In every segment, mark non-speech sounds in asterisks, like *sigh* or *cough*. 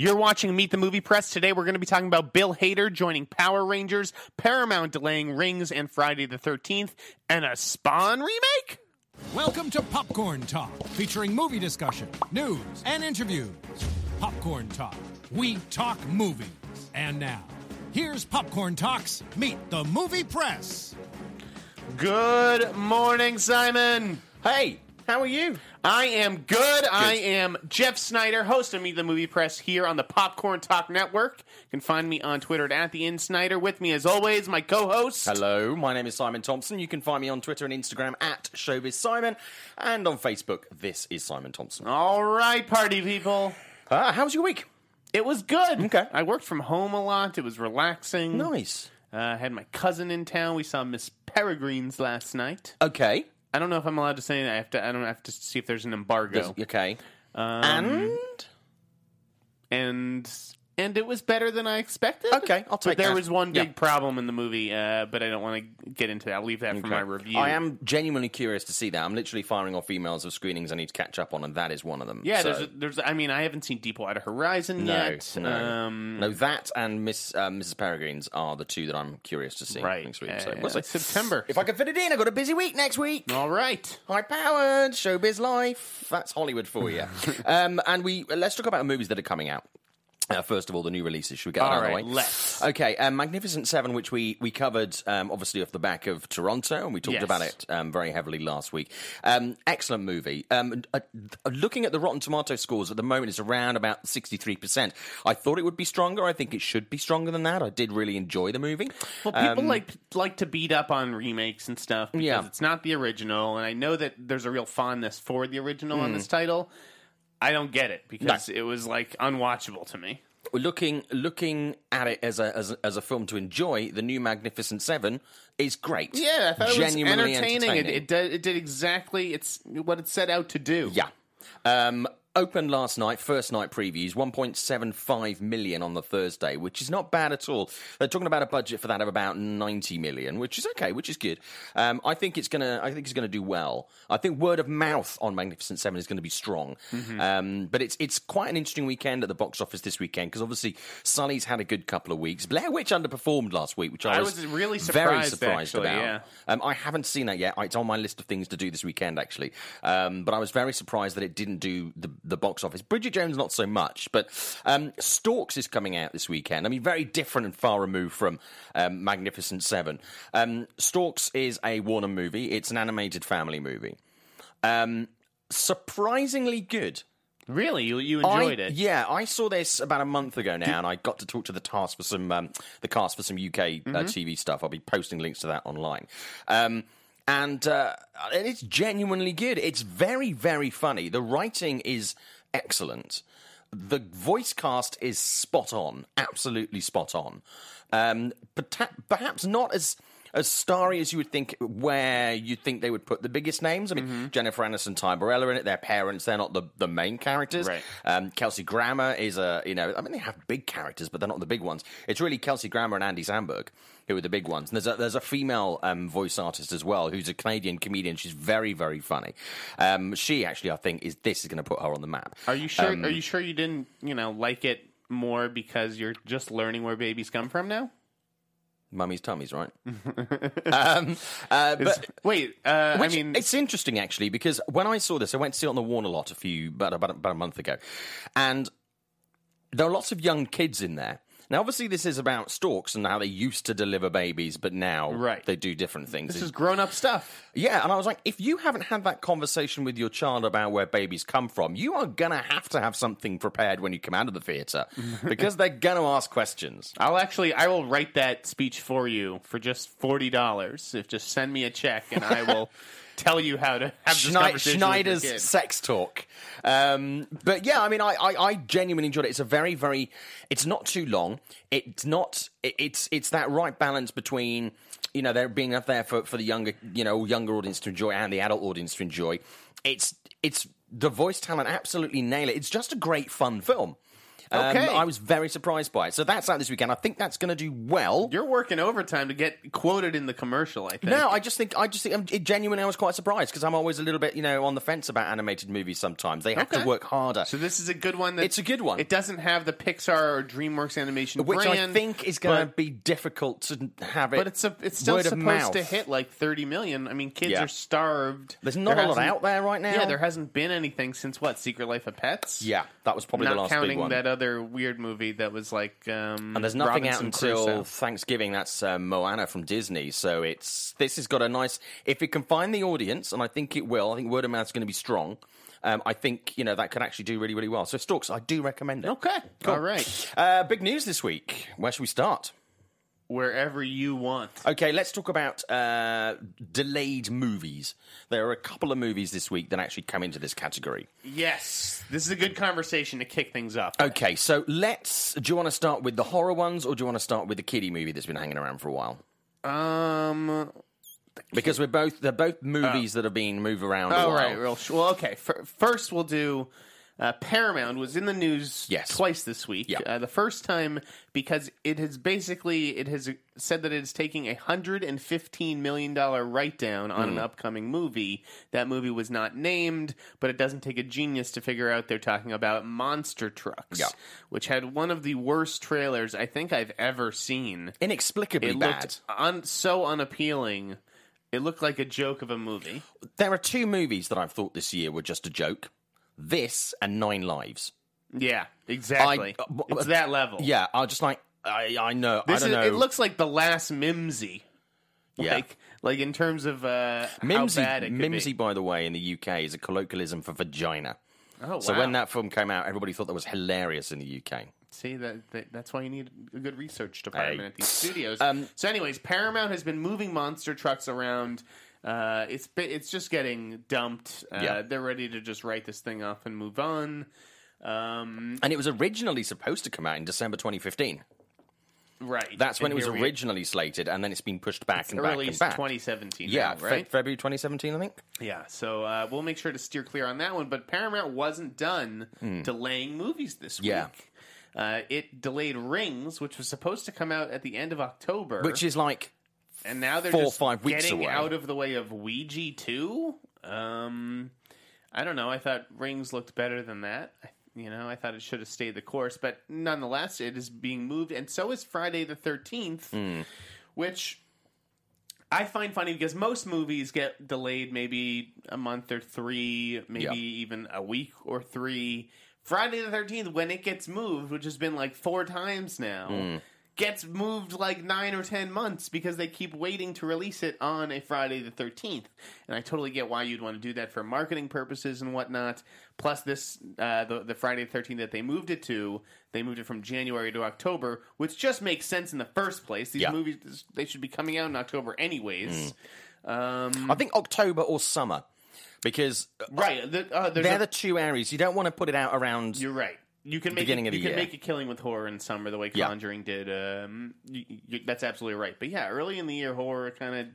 You're watching Meet the Movie Press. Today we're going to be talking about Bill Hader joining Power Rangers, Paramount delaying Rings and Friday the 13th, and a Spawn remake? Welcome to Popcorn Talk, featuring movie discussion, news, and interviews. Popcorn Talk, we talk movies. And now, here's Popcorn Talks Meet the Movie Press. Good morning, Simon. Hey, how are you? I am good. I am Jeff Snyder, host of Meet the Movie Press here on the Popcorn Talk Network. You can find me on Twitter at, the InSnyder. With me, as always, my co-host. Hello, my name is Simon Thompson. You can find me on Twitter and Instagram at Showbiz Simon, and on Facebook, this is Simon Thompson. All right, party people. Ah, how was your week? It was good. Okay. I worked from home a lot. It was relaxing. Nice. Uh, I had my cousin in town. We saw Miss Peregrine's last night. Okay. I don't know if I'm allowed to say that. I have to. I don't have to see if there's an embargo. Okay. Um, and and and it was better than I expected. Okay, I'll take. But there that. was one Yeah. big problem in the movie, uh, but I don't want to get into that. I'll leave that for my review. I am genuinely curious to see that. I'm literally firing off emails of screenings I need to catch up on, and that is one of them. Yeah, So- there's, a, there's. I mean, I haven't seen Deepwater Horizon no, yet. no, Um, no. That and Miss uh, Mrs. Peregrine's are the two that I'm curious to see Right. next week. So Uh, we'll see. September. If I can fit it in, I've got a busy week next week. All right. High powered showbiz life. That's Hollywood for you. *laughs* um, and we let's talk about movies that are coming out. *laughs* Uh, first of all, the new releases. Should we get that All out of the way? let's. Okay, um, Magnificent Seven, which we we covered um, obviously off the back of Toronto, and we talked Yes. about it um, very heavily last week. Um, excellent movie. Um, uh, looking at the Rotten Tomato scores at the moment, it's around about sixty three percent. I thought it would be stronger. I think it should be stronger than that. I did really enjoy the movie. Well, people like like to beat up on remakes and stuff because Um, Yeah. it's not the original, and I know that there's a real fondness for the original on Hmm. this title. I don't get it because it was like unwatchable to me. looking looking at it as a, as a as a film to enjoy, the new Magnificent Seven is great. Yeah, I thought it was genuinely entertaining. It, it, did, it did exactly it's what it set out to do. yeah. Um, opened last night, first night previews, 1.75 million on the Thursday, which is not bad at all. They're talking about a budget for that of about 90 million, which is okay, which is good. Um, I think it's gonna, I think it's gonna do well. I think word of mouth on Magnificent Seven is going to be strong. Mm-hmm. Um, but it's it's quite an interesting weekend at the box office this weekend because obviously Sully's had a good couple of weeks. Blair Witch underperformed last week, which I, I was, was really very surprised, surprised actually, about. yeah. Um, I haven't seen that yet. It's on my list of things to do this weekend, actually. Um, but I was very surprised that it didn't do the, the box office. Bridget Jones, not so much. But um, Storks is coming out this weekend. I mean, very different and far removed from um, Magnificent Seven. Um, Storks is a Warner movie, it's an animated family movie. Um, surprisingly good. Really, you you enjoyed I- it? Yeah, I saw this about a month ago now, and I got to talk to the task for some um, the cast for some UK Mm-hmm. uh, TV stuff. I'll be posting links to that online. Um, and uh, and it's genuinely good. It's very very funny. The writing is excellent. The voice cast is spot on, absolutely spot on. Um, but perhaps not as as starry as you would think, where you think they would put the biggest names. I mean, Mm-hmm. Jennifer Aniston, Ty Burrell are in it. Their parents, they're not the, the main characters. Right. Um, Kelsey Grammer is a, you know, I mean, they have big characters, but they're not the big ones. It's really Kelsey Grammer and Andy Samberg who are the big ones. And there's a, there's a female um, voice artist as well who's a Canadian comedian. She's very, very funny. Um, she actually, I think, is this is going to put her on the map. Are you sure? Um, are you sure you didn't you know like it more because you're just learning where babies come from now? Mummy's tummies, right? *laughs* um, uh, but Wait, uh, Which, I mean, it's interesting actually because when I saw this, I went to see it on the Warner lot a few about about, about a month ago, and there are lots of young kids in there. Now, obviously, this is about storks and how they used to deliver babies, but now Right. they do different things. this is grown up stuff. yeah, and I was like, if you haven't had that conversation with your child about where babies come from, you are gonna have to have something prepared when you come out of the theatre *laughs* because they're gonna ask questions. I'll actually, I will write that speech for you for just forty dollars. If just send me a check and I will *laughs* tell you how to have this Schneid- conversation with your Schneider's sex talk. Um, but yeah, I mean, I, I, I genuinely enjoyed it. It's a very, very. It's not too long. It's not. it- It's it's that right balance between you know there being up there for, for the younger you know younger audience to enjoy and the adult audience to enjoy. It's it's the voice talent absolutely nail it. It's just a great fun film. Um, Okay. I was very surprised by it. So that's out this weekend. I think that's going to do well. You're working overtime to get quoted in the commercial. I think. No, I just think I just think I'm genuinely I was quite surprised because I'm always a little bit you know on the fence about animated movies. Sometimes they have Okay. to work harder, So this is a good one. That It's a good one. It doesn't have the Pixar or DreamWorks animation which I think is going to be difficult to have it. But it's a, it's still supposed to hit like 30 million. I mean, kids Yeah. are starved. There's not There a lot out there right now. Yeah, there hasn't been anything since what Secret Life of Pets. Yeah, that was probably not the last big counting one. that other weird movie that was like. Um, and there's nothing Robinson out until Crusoe. Thanksgiving. That's uh, Moana from Disney. So it's this has got a nice. If it can find the audience, and I think it will. I think word of mouth is going to be strong. Um, I think you know that could actually do really, really well. So Storks, I do recommend it. Okay, all right. Uh, big news this week. Where should we start? Wherever you want. Okay, let's talk about uh, delayed movies. There are a couple of movies this week that actually come into this category. Yes, this is a good conversation to kick things up. Okay, so let's. Do you want to start with the horror ones, or do you want to start with the kiddie movie that's been hanging around for a while? Um. Because we're both they're both movies that have been moved around. a Oh right. Well, sh- well okay. F- first, we'll do. Uh, Paramount was in the news Yes. twice this week. Yeah. Uh, the first time because it has basically it has said that it is taking a hundred and fifteen million dollar write down on an Hmm. upcoming movie. That movie was not named, but it doesn't take a genius to figure out they're talking about Monster Trucks, Yeah. which had one of the worst trailers I think I've ever seen. Inexplicably It bad. looked un- so unappealing. It looked like a joke of a movie. There are two movies that I've thought this year were just a joke. This and Nine Lives. Yeah, exactly. I- uh, it's that level. Yeah, I just like I I know This I is, don't know. It looks like the last Mimzy. Yeah. Like, like in terms of uh, Mimzy, how bad it could Mimzy, be. by the way, in the UK is a colloquialism for vagina. Oh, wow. So when that film came out, everybody thought that was hilarious in the UK. See that, that that's why you need a good research department Hey. at these studios. Um, so, anyways, Paramount has been moving monster trucks around. Uh, it's it's just getting dumped. Uh, Yeah. They're ready to just write this thing off and move on. Um, And it was originally supposed to come out in December 2015. right. That's when And it was originally slated, and then it's been pushed back and back and back. 2017. yeah, now, Fe- February 2017, I think. Yeah, so uh, we'll make sure to steer clear on that one. But Paramount wasn't done delaying movies this. Yeah. week. Uh, it delayed Rings, which was supposed to come out at the end of October, Which is like and now they're four just five weeks getting away. out of the way of Ouija two. Um, I don't know. I thought Rings looked better than that. You know, I thought it should have stayed the course, but nonetheless, it is being moved, and so is Friday the Thirteenth, Hmm. which I find funny because most movies get delayed maybe a month or three, maybe even a week or three. Friday the 13th, when it gets moved, which has been like four times now, Hmm. Gets moved like nine or ten months because they keep waiting to release it on a Friday the 13th. And I totally get why you'd want to do that for marketing purposes and whatnot. Plus, this, uh, the, the Friday the 13th that they moved it to, they moved it from January to October, which just makes sense in the first place. These Yeah. movies, they should be coming out in October anyways. Um, I think October or summer, because right. The, uh, they're a- the two areas you don't want to put it out around. You're right. You can make Beginning it, of the you can year. make a killing with horror in summer the way Yeah. Conjuring did. Um, that's absolutely right. But yeah, early in the year, horror kind of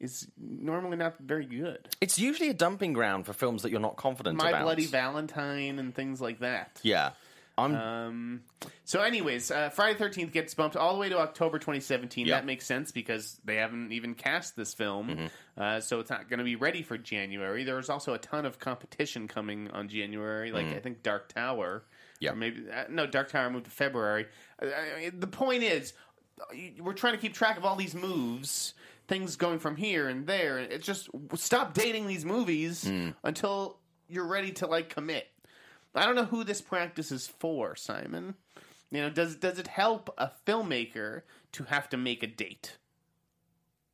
is normally not very good. It's usually a dumping ground for films that you're not confident My about. Bloody Valentine and things like that. Yeah, I'm. Um, so, anyways, uh, Friday Thirteenth gets bumped all the way to October 2017. Yeah. That makes sense because they haven't even cast this film, Mm-hmm. uh, so it's not going to be ready for January. There's also a ton of competition coming on January, like I think Dark Tower. Yeah. Or maybe uh, no, Dark Tower moved to February. Uh, the point is, we're trying to keep track of all these moves. Things going from here and there. It's just stop dating these movies Mm. until you're ready to like commit. I don't know who this practice is for, Simon. You know, does does it help a filmmaker to have to make a date?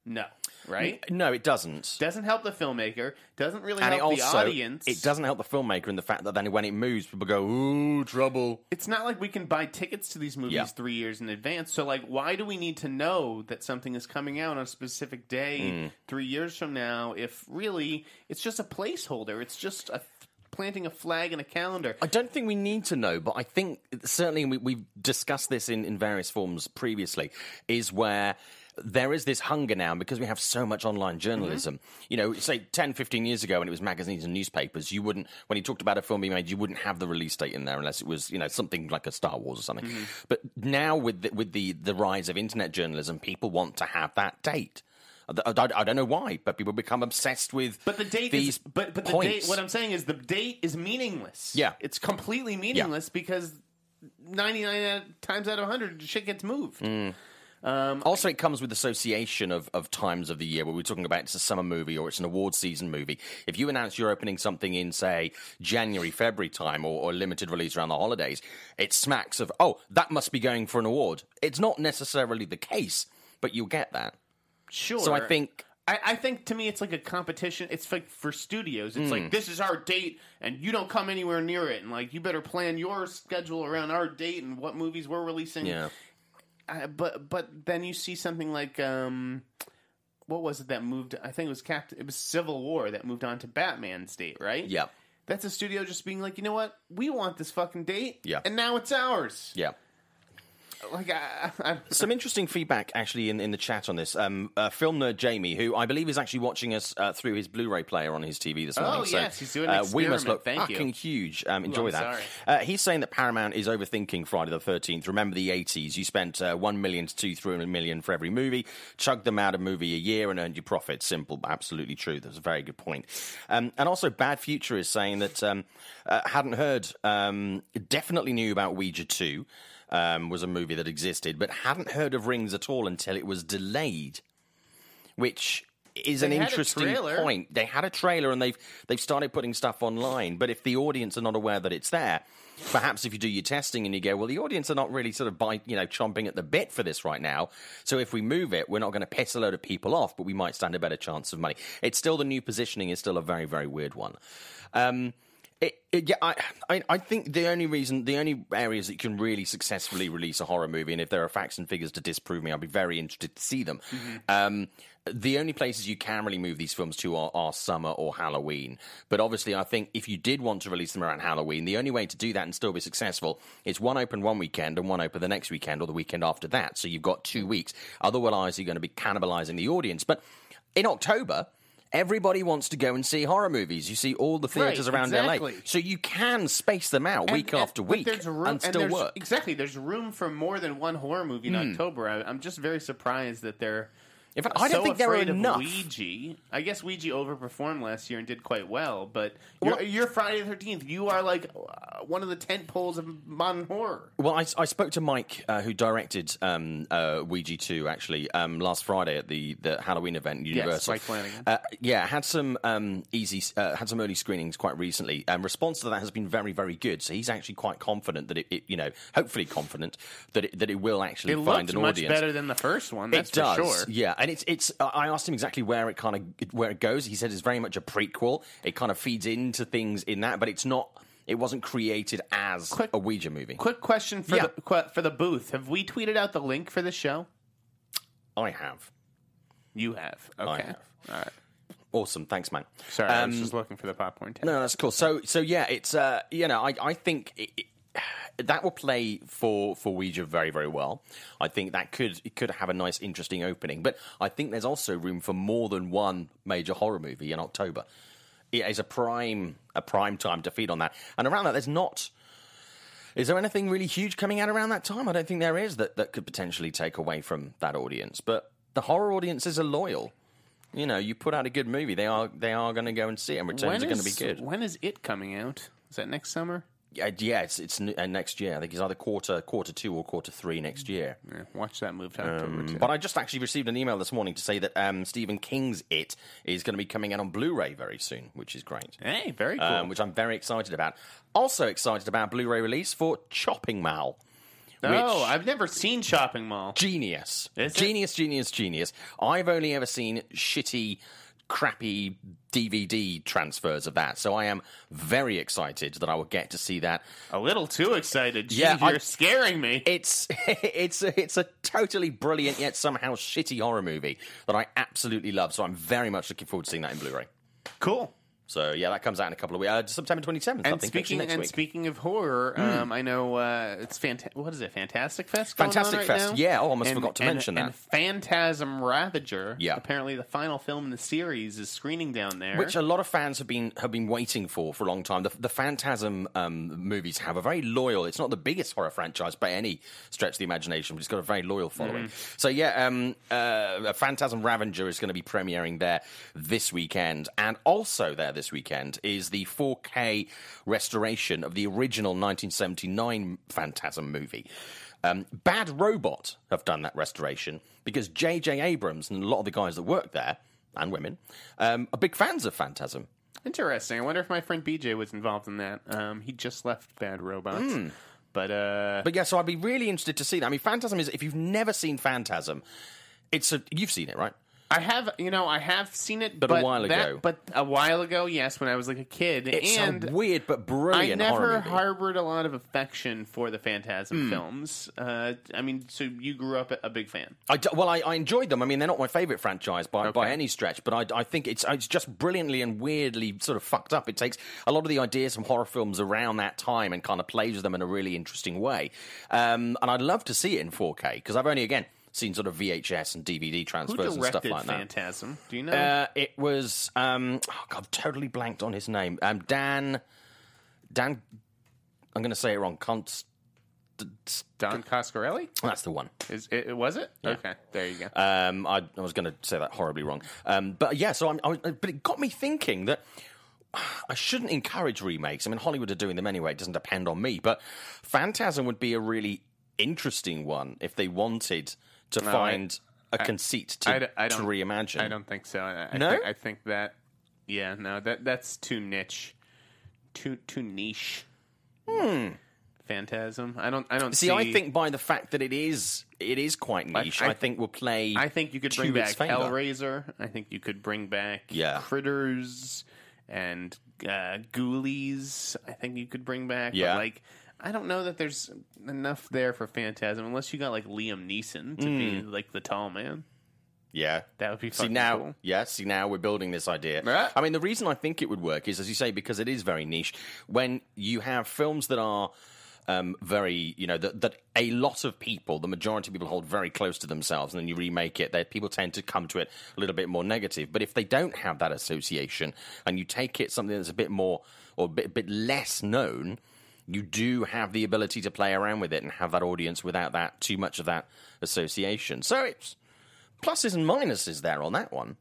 No, right? no, it doesn't. Doesn't help the filmmaker. Doesn't really and it help also the audience. it doesn't help the filmmaker in the fact that then when it moves, people go, "Ooh, trouble." It's not like we can buy tickets to these movies Yeah. three years in advance. So, like, why do we need to know that something is coming out on a specific day Hmm. three years from now? If really it's just a placeholder, it's just a planting a flag in a calendar. I don't think we need to know, but I think certainly we, we've discussed this in, in various forms previously. Is where there is this hunger now because we have so much online journalism. You know, say 10, 15 years ago when it was magazines and newspapers, you wouldn't, when you talked about a film being made, you wouldn't have the release date in there unless it was, you know, something like a Star Wars or something. But now with the, with the, the rise of internet journalism, people want to have that date. I, don't know why, but people become obsessed with But the date these is but but the points. date what I'm saying is the date is meaningless. Yeah. It's completely meaningless because 99 times out of 100 shit gets moved. Mm. Also, it comes with association of, of times of the year where we're talking about it's a summer movie or it's an award season movie. If you announce you're opening something in, say, January, February time or, or limited release around the holidays, it smacks of, oh, that must be going for an award. It's not necessarily the case, but you'll get that. Sure. So I think I, I think to me it's like a competition. It's like for studios. It's Hmm. like this is our date, and you don't come anywhere near it, and like you better plan your schedule around our date and what movies we're releasing. Yeah. Uh, but but then you see something like um, what was it that moved? I think it was Captain. It was Civil War that moved on to Batman's date, right? Yeah. That's a studio just being like, you know what? We want this fucking date. Yeah. And now it's ours. Yeah. Like I, *laughs* Some interesting feedback actually in, in the chat on this. Um, uh, film nerd Jamie, who I believe is actually watching us uh, through his Blu-ray player on his TV this morning. so, Oh, yes, he's doing an uh, We must look Thank you. fucking huge. Um, enjoy I'm that. Uh, he's saying that Paramount is overthinking Friday the Thirteenth. Remember the '80s? You spent uh, one million to two, three million for every movie, chugged them out a movie a year, and earned your profit. Simple, absolutely true. That's a very good point. Um, and also, Bad Future is saying that um, uh, hadn't heard, um, definitely knew about Ouija Two. Um, was a movie that existed, but hadn't heard of Rings at all until it was delayed, which is an They had a interesting point. They had a trailer and they've they've started putting stuff online, but if the audience are not aware that it's there, perhaps if you do your testing and you go, well, the audience are not really sort of by you know chomping at the bit for this right now, so if we move it, we're not going to piss a load of people off, but we might stand a better chance of money. It's still the new positioning is still a very very weird one. Um, it, it, yeah, I, I, I think the only reason, the only areas that you can really successfully release a horror movie, and if there are facts and figures to disprove me, I'd be very interested to see them. Um, the only places you can really move these films to are, are summer or Halloween. But obviously, I think if you did want to release them around Halloween, the only way to do that and still be successful is one open one weekend and one open the next weekend or the weekend after that. So you've got two weeks. Otherwise, you're going to be cannibalizing the audience. But in October, Everybody wants to go and see horror movies. You see all the theaters Right, around exactly. LA, so you can space them out week And- after week there's room, and still there's- work. Exactly. There's room for more than one horror movie in Hmm. October. I, I'm just very surprised that they're. In fact, I don't so think there are enough. Ouija. I guess Ouija overperformed last year and did quite well, but Well- you're, you're Friday the Thirteenth. You are like one of the tent poles of modern horror. Well, I, I spoke to Mike, uh, who directed um, uh, Ouija 2, actually, um, last Friday at the, the Halloween event, Universal. Mike Flanagan. Uh, yeah, had some um, easy, uh, had some early screenings quite recently. And response to that has been very, very good. So he's actually quite confident that it, it you know, hopefully confident that it, that it will actually It find looks an much audience. better than the first one. That's it does, for sure. yeah, and it's it's. uh, I asked him exactly where it kind of where it goes. He said it's very much a prequel. It kind of feeds into things in that, but it's not. It wasn't created as Quick- a Ouija movie. Quick question for Yeah. the for the booth: Have we tweeted out the link for the show? I have. You have. Okay. have. All right. Awesome, thanks, man. Sorry, I was Um, just looking for the popcorn tab. No, that's cool. So, so yeah, it's uh, you know, I I think it, it, that will play for for Ouija very very well. I think that could it could have a nice interesting opening, but I think there's also room for more than one major horror movie in October. It is a prime a prime time to feed on that, and around that, there's not. Is there anything really huge coming out around that time? I don't think there is that, that could potentially take away from that audience. But the horror audiences are loyal. You know, you put out a good movie, they are they are going to go and see it, and returns are going to be is- good. When is it coming out? Is that next summer? Yeah, yeah, it's it's n- uh, next year. I think it's either quarter quarter two or quarter three next year. Yeah, watch that move to October too. But I just actually received an email this morning to say that um, Stephen King's It is going to be coming out on Blu-ray very soon, which is great. Hey, very cool. Um, which I'm very excited about. Also excited about Blu-ray release for Chopping Mall. oh, I've never seen Chopping Mall. Genius. Is it? genius, genius, genius. I've only ever seen shitty, crappy DVD transfers of that. So I am very excited that I will get to see that. A little too excited. Yeah, you're scaring me. It's *laughs* it's a, it's a totally brilliant yet somehow shitty horror movie that I absolutely love. So I'm very much looking forward to seeing that in Blu-ray. Cool. So yeah, that comes out in a couple of weeks. Uh, September twenty seventh. I And think speaking next and week. Speaking of horror, um, I know uh, it's fanta- What is it? Fantastic Fest. Fantastic right Fest, now? yeah. Oh, I almost And- forgot to and- mention that. And Phantasm Ravager. Yeah. Apparently, the final film in the series is screening down there. which a lot of fans have been have been waiting for for a long time. The, the Phantasm um, movies have a very loyal. It's not the biggest horror franchise by any stretch of the imagination, but it's got a very loyal following. Mm-hmm. So yeah, um, uh, Phantasm Ravager is going to be premiering there this weekend, and also there this weekend is the 4K restoration of the original 1979 Phantasm movie. Um, Bad Robot have done that restoration because J.J. Abrams and a lot of the guys that work there and women um, are big fans of Phantasm. Interesting. I wonder if my friend BJ was involved in that. Um, he just left Bad Robots. Hmm. But uh, But yeah, so I'd be really interested to see that. I mean, Phantasm is if you've never seen Phantasm, it's a you've seen it, right? I have, you know, I have seen it, But but, a while that- ago. But a while ago, yes, when I was like a kid, It's and a weird but I brilliant horror never harbored a lot of affection for the Phantasm Hmm. films. Uh, I mean, so you grew up a, big fan. I d- well, I, I enjoyed them. I mean, they're not my favourite franchise by, by any stretch, but I, I think it's it's just brilliantly and weirdly sort of fucked up. It takes a lot of the ideas from horror films around that time and kind of plays with them in a really interesting way. Um, and I'd love to see it in 4K because I've only again seen sort of VHS and DVD transfers and stuff like that. Phantasm? Do you know? Uh, it was um, oh God, I've totally blanked on his name. Um, Dan, Dan, I'm going to say it wrong. Const, Don Coscarelli? that's the one. Is it, was it? Okay, there you go. Um, I, I was going to say that horribly wrong. Um, but yeah, so I'm, I was, but it got me thinking that I shouldn't encourage remakes. I mean, Hollywood are doing them anyway. It doesn't depend on me. But Phantasm would be a really interesting one if they wanted to I- find a conceit to, I I to reimagine. I don't think so. I, I No? think, I think that. Yeah, no, that that's too niche, too too niche. Hmm. Phantasm. I don't. I don't See, I think by the fact that it is it is quite niche, I, I- think will play. I think you could bring back. Hellraiser. I think you could bring back Yeah. Critters and uh, Ghoulies. I think you could bring back. Yeah. But like, I don't know that there's enough there for Phantasm unless you got like Liam Neeson to be Hmm. like the tall man. yeah, That would be See fucking now, cool. yeah. See now, we're building this idea. I mean, the reason I think it would work is, as you say, because it is very niche. When you have films that are um, very, you know, that, that a lot of people, the majority of people, hold very close to themselves, and then you remake it, that people tend to come to it a little bit more negative. But if they don't have that association, and you take it something that's a bit more or a bit, bit less known. You do have the ability to play around with it and have that audience without that too much of that association. So it's pluses and minuses there on that one.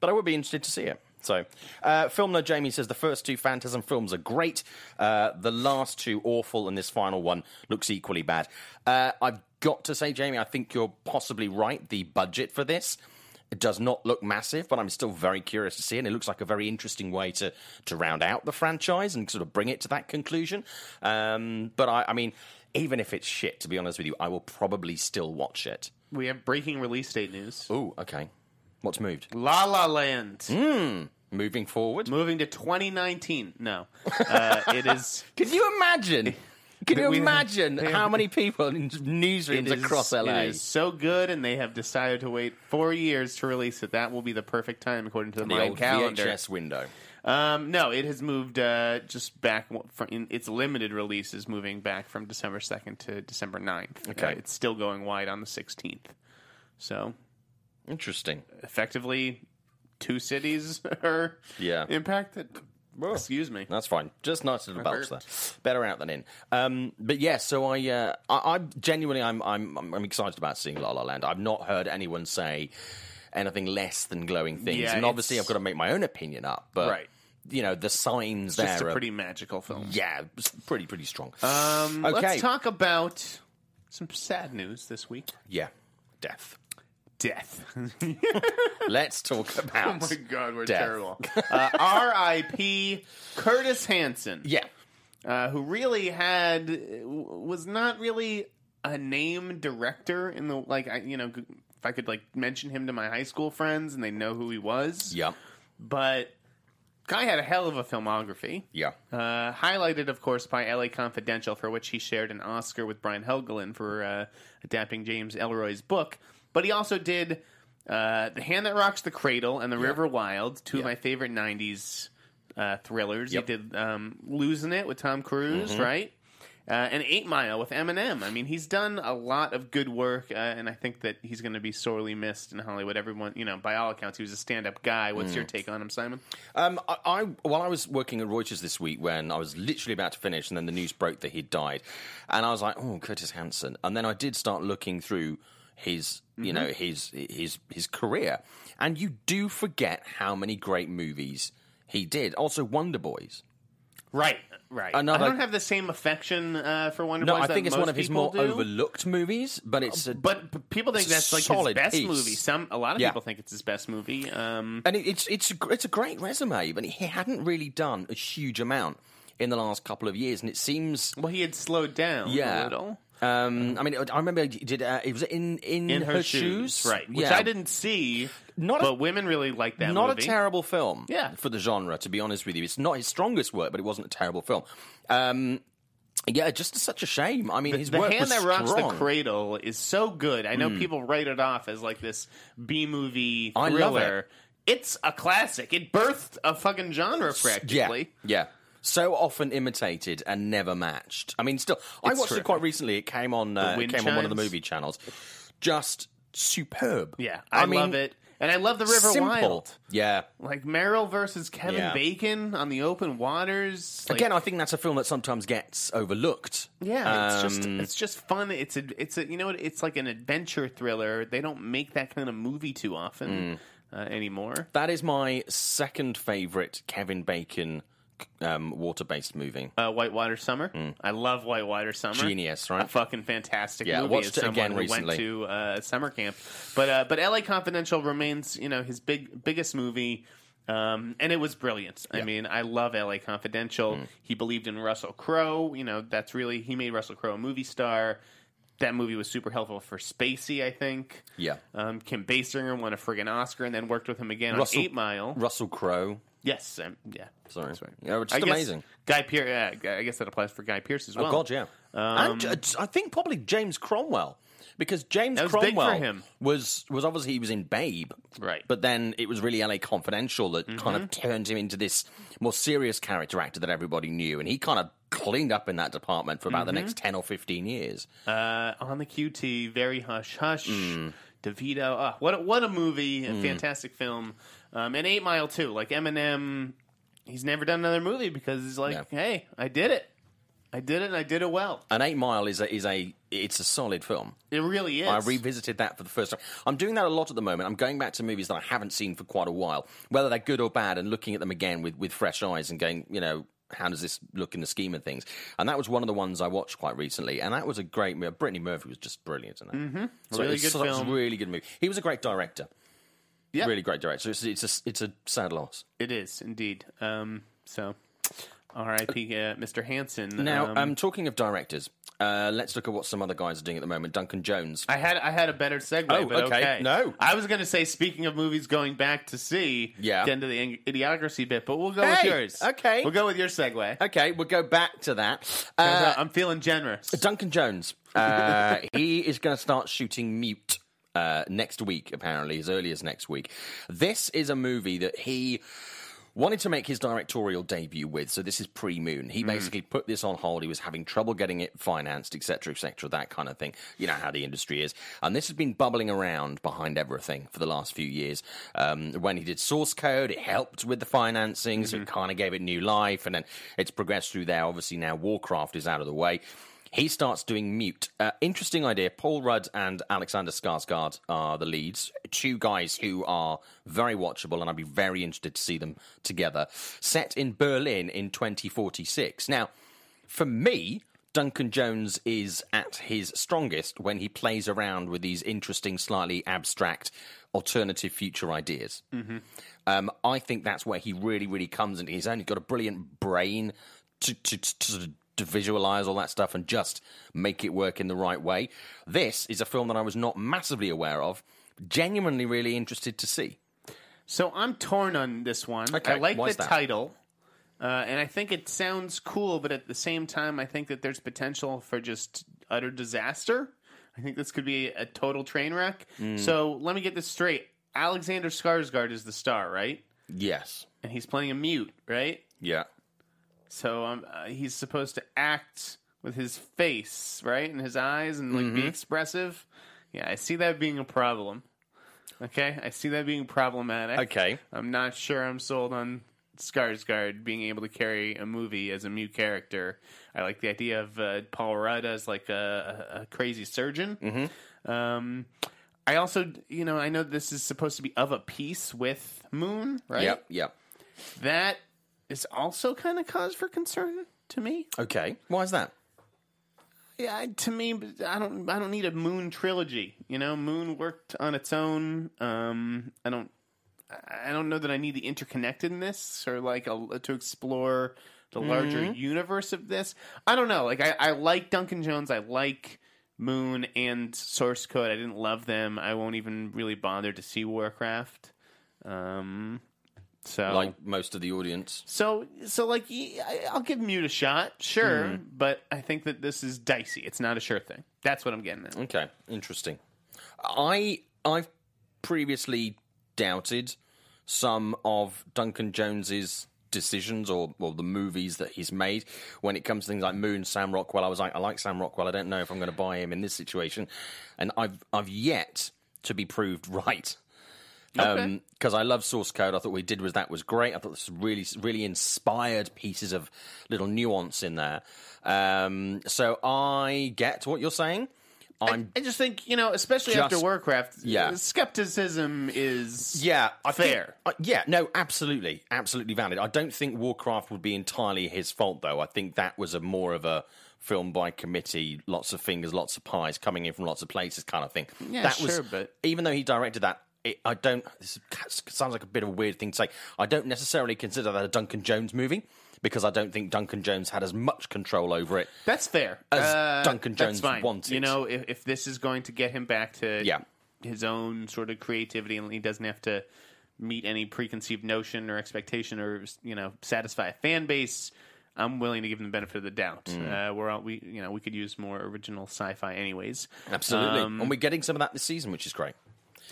But I would be interested to see it. So, uh, Film Nerd Jamie says the first two Phantasm films are great. Uh, the last two awful, and this final one looks equally bad. Uh, I've got to say, Jamie, I think you're possibly right. The budget for this it does not look massive, but I'm still very curious to see. And it looks like a very interesting way to to round out the franchise and sort of bring it to that conclusion. Um, but I, I mean, even if it's shit, to be honest with you, I will probably still watch it. We have breaking release date news. Oh, okay. What's moved? La La Land Hmm. Moving forward. moving to 2019. No, *laughs* uh, it is. Can you imagine? *laughs* Can you imagine have- how many people in newsrooms It is, across LA? it is so good, and they have decided to wait four years to release it. That will be the perfect time, according to the, the Mayan old calendar. VHS window. Um, no, it has moved uh, just back from in, its limited release is moving back from December 2nd to December 9th. Okay. Uh, it's still going wide on the 16th. So Interesting. effectively, two cities *laughs* are Yeah. impacted. Excuse me. That's fine. Just nice little belch there. Better out than in. Um, but yeah, so I, uh, I, I genuinely, I'm, I'm, I'm excited about seeing La La Land. I've not heard anyone say anything less than glowing things, Yeah, and obviously I've got to make my own opinion up. But Right. you know, the signs Just there a are pretty magical film. yeah, it's pretty pretty strong. Um, Okay. Let's talk about some sad news this week. yeah, death. Death. *laughs* Let's talk about. oh my god, we're Death. terrible. *laughs* Uh, R.I.P. Curtis Hanson. Yeah. uh, who really had was not really a name director in the like I you know if I could like mention him to my high school friends and they know who he was. Yeah. But guy had a hell of a filmography. Yeah. Uh, highlighted, of course, by L.A. Confidential, for which he shared an Oscar with Brian Helgeland for uh, adapting James Ellroy's book. But he also did uh, The Hand That Rocks the Cradle and The River Wild, two of my favorite '90s uh, thrillers. Yep. He did um, Losing It with Tom Cruise, right? Uh, and Eight Mile with Eminem. I mean, he's done a lot of good work, uh, and I think that he's going to be sorely missed in Hollywood. Everyone, you know, by all accounts, he was a stand-up guy. What's your take on him, Simon? Um, I, I while I was working at Reuters this week, when I was literally about to finish, and then the news broke that he'd died, and I was like, "Oh, Curtis Hanson." And then I did start looking through his, you know, his his his career, and you do forget how many great movies he did. Also, Wonder Boys. Right, right. Another- I don't have the same affection uh, for Wonder No, Boys. I think it's most one of his more do. overlooked movies, but it's a, But people think that's like his best piece. movie. Some, a lot of Yeah. people think it's his best movie. Um, and it, it's it's a, it's a great resume, but he hadn't really done a huge amount in the last couple of years, and it seems well, he had slowed down Yeah. a little. Um, I mean, I remember he did. Uh, it was in in, In her, shoes, right? Which Yeah. I didn't see, Not a- but women really like that. Not movie. a terrible film. Yeah. for the genre. To be honest with you, it's not his strongest work, but it wasn't a terrible film. Um, yeah, just such a shame. I mean, his the work hand that rocks strong. the cradle is so good. I know people write it off as like this B movie thriller. it. It's a classic. It birthed a fucking genre yeah, practically. yeah. So often imitated and never matched. I mean, still, I It's watched it quite recently. It came on. Uh, it came on one of the movie channels. Just superb. Yeah, I, mean, love it, and I love the River simple. Wild. Yeah. Like Meryl versus Kevin Yeah. Bacon on the open waters. Like, Again, I think that's a film that sometimes gets overlooked. Yeah, it's just Um, it's just fun. It's a it's a you know what it's like an adventure thriller. They don't make that kind of movie too often Mm. uh, anymore. That is my second favorite Kevin Bacon um, water-based movie. Uh, Whitewater Summer. I love Whitewater Summer. Mm. Genius, right? A fucking fantastic Yeah, I movie. watched it again recently. Went to uh, summer camp, but uh, but L.A. Confidential remains you know his big biggest movie. Um, and it was brilliant. I mean, I love L.A. Confidential. Mm. He believed in Russell Crowe. You know, that's really he made Russell Crowe a movie star. That movie was super helpful for Spacey, I think. Yeah. Um, Kim Basinger won a friggin' Oscar and then worked with him again Russell- on Eight Mile. Russell Crowe. Yes, um, yeah. Sorry. Sorry. Yeah, it's I just guess amazing. Guy Pearce. Yeah, I guess that applies for Guy Pearce as well. Oh God, yeah. Um, and uh, I think probably James Cromwell because James was big for Cromwell him. was was obviously he was in Babe, Right. But then it was really LA Confidential that kind Mm-hmm. of turned him into this more serious character actor that everybody knew, and he kind of cleaned up in that department for about the Mm-hmm. next ten or fifteen years. Uh, on the QT, very hush hush. Mm. DeVito, oh, what a, what a movie, a fantastic film, um, and Eight Mile too. Like Eminem, he's never done another movie because he's like, Yeah. hey, I did it, I did it, and I did it well. An Eight Mile is a is a it's a solid film. It really is. I revisited that for the first time. I'm doing that a lot at the moment. I'm going back to movies that I haven't seen for quite a while, whether they're good or bad, and looking at them again with, with fresh eyes and going, you know, how does this look in the scheme of things? And that was one of the ones I watched quite recently, and that was a great movie. Brittany Murphy was just brilliant in that. Mm-hmm. Really good film. a really good movie. He was a great director. Yeah. Really great director. It's, it's, a, it's a sad loss. It is indeed. Um, so, R.I.P. Uh, Mr. Hanson. Now, um, um, talking of directors, uh, let's look at what some other guys are doing at the moment. Duncan Jones. I had I had a better segue, Oh, but okay. okay. No. I was going to say, speaking of movies going back to see, Yeah. get into the idiocracy bit, but we'll go with yours. okay. we'll go with your segue. Okay, we'll go back to that. Uh, uh, I'm feeling generous. Duncan Jones. Uh, *laughs* he is going to start shooting Mute uh, next week, apparently, as early as next week. This is a movie that he wanted to make his directorial debut with. So this is pre Moon. He basically put this on hold. He was having trouble getting it financed, etc., etc., that kind of thing. You know how the industry is. And this has been bubbling around behind everything for the last few years. Um, when he did Source Code, it helped with the financing, so it kind of gave it new life. And then it's progressed through there. Obviously, now Warcraft is out of the way. He starts doing Mute. Uh, interesting idea. Paul Rudd and Alexander Skarsgård are the leads. Two guys who are very watchable, and I'd be very interested to see them together. Set in Berlin in 2046. Now, for me, Duncan Jones is at his strongest when he plays around with these interesting, slightly abstract, alternative future ideas. Um, I think that's where he really, really comes into his own. He's got a brilliant brain to, to, to, to visualize all that stuff and just make it work in the right way. This is a film that I was not massively aware of, genuinely really interested to see. So I'm torn on this one. Okay, I like the that? title, uh, and I think it sounds cool, but at the same time, I think that there's potential for just utter disaster. I think this could be a total train wreck. Mm. So let me get this straight. Alexander Skarsgård is the star, right? Yes. and he's playing a mute, right? Yeah. So um, uh, he's supposed to act with his face, right, and his eyes, and like be expressive. Yeah, I see that being a problem. Okay, I see that being problematic. Okay. I'm not sure I'm sold on Skarsgård being able to carry a movie as a mute character. I like the idea of uh, Paul Rudd as like a, a, a crazy surgeon. Mm-hmm. Um, I also, you know, I know this is supposed to be of a piece with Moon, right? Yep. Yep. That is also kind of cause for concern to me. Okay. Why is that? Yeah, to me, I don't. I don't need a Moon trilogy. You know, Moon worked on its own. Um, I don't. I don't know that I need the interconnectedness or like a, to explore the larger universe of this. I don't know. Like I, I like Duncan Jones. I like Moon and Source Code. I didn't love them. I won't even really bother to see Warcraft. Um, so Like most of the audience. so, so like, I'll give Mute a shot, sure, hmm. but I think that this is dicey. It's not a sure thing. That's what I'm getting at. Okay, interesting. I I've previously doubted some of Duncan Jones's decisions or, or the movies that he's made when it comes to things like Moon, Sam Rockwell. I was like, I like Sam Rockwell. I don't know if I'm going to buy him in this situation, and I've I've yet to be proved *laughs* right. Okay. Because I love Source Code. I thought what he did was that was great. I thought this was really, really inspired pieces of little nuance in there. Um, so I get what you're saying. I'm I just think you know, especially Just- after Warcraft, yeah. skepticism is Yeah, I think- uh, yeah, no, absolutely, absolutely valid. I don't think Warcraft would be entirely his fault, though. I think that was a more of a film by committee, lots of fingers, lots of pies, coming in from lots of places kind of thing. Yeah, that was, sure, but- even though he directed that. It, I don't. This sounds like a bit of a weird thing to say. I don't necessarily consider that a Duncan Jones movie because I don't think Duncan Jones had as much control over it. That's fair. As Uh, Duncan Jones wanted. You know, if, if this is going to get him back to Yeah. his own sort of creativity, and he doesn't have to meet any preconceived notion or expectation, or you know, satisfy a fan base, I'm willing to give him the benefit of the doubt. Mm. Uh, we're all, we you know we could use more original sci-fi, anyways. Absolutely, Um, and we're getting some of that this season, which is great.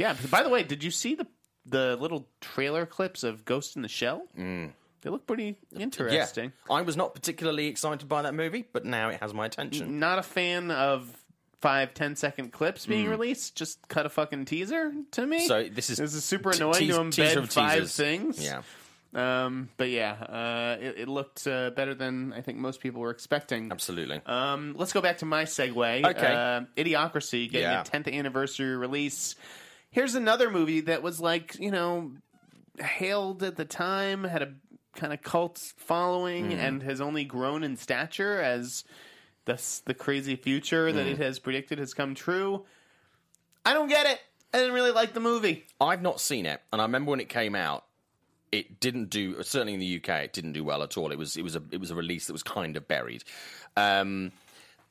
Yeah. By the way, did you see the the little trailer clips of Ghost in the Shell? Mm. They look pretty interesting. Yeah, I was not particularly excited by that movie, but now it has my attention. Not a fan of five, ten second clips being released. Just cut a fucking teaser to me. So this is this is super annoying to embed five teasers. things. Yeah. Um, but yeah, uh, it, it looked uh, better than I think most people were expecting. Absolutely. Um, let's go back to my segue. Okay. Uh, Idiocracy getting Yeah. a 10th anniversary release. Here's another movie that was like, you know, hailed at the time, had a kind of cult following, Hmm. and has only grown in stature as the, the crazy future that Hmm. it has predicted has come true. I don't get it. I didn't really like the movie. I've not seen it, and I remember when it came out, it didn't do. Certainly in the UK, it didn't do well at all. It was it was a it was a release that was kind of buried. Um,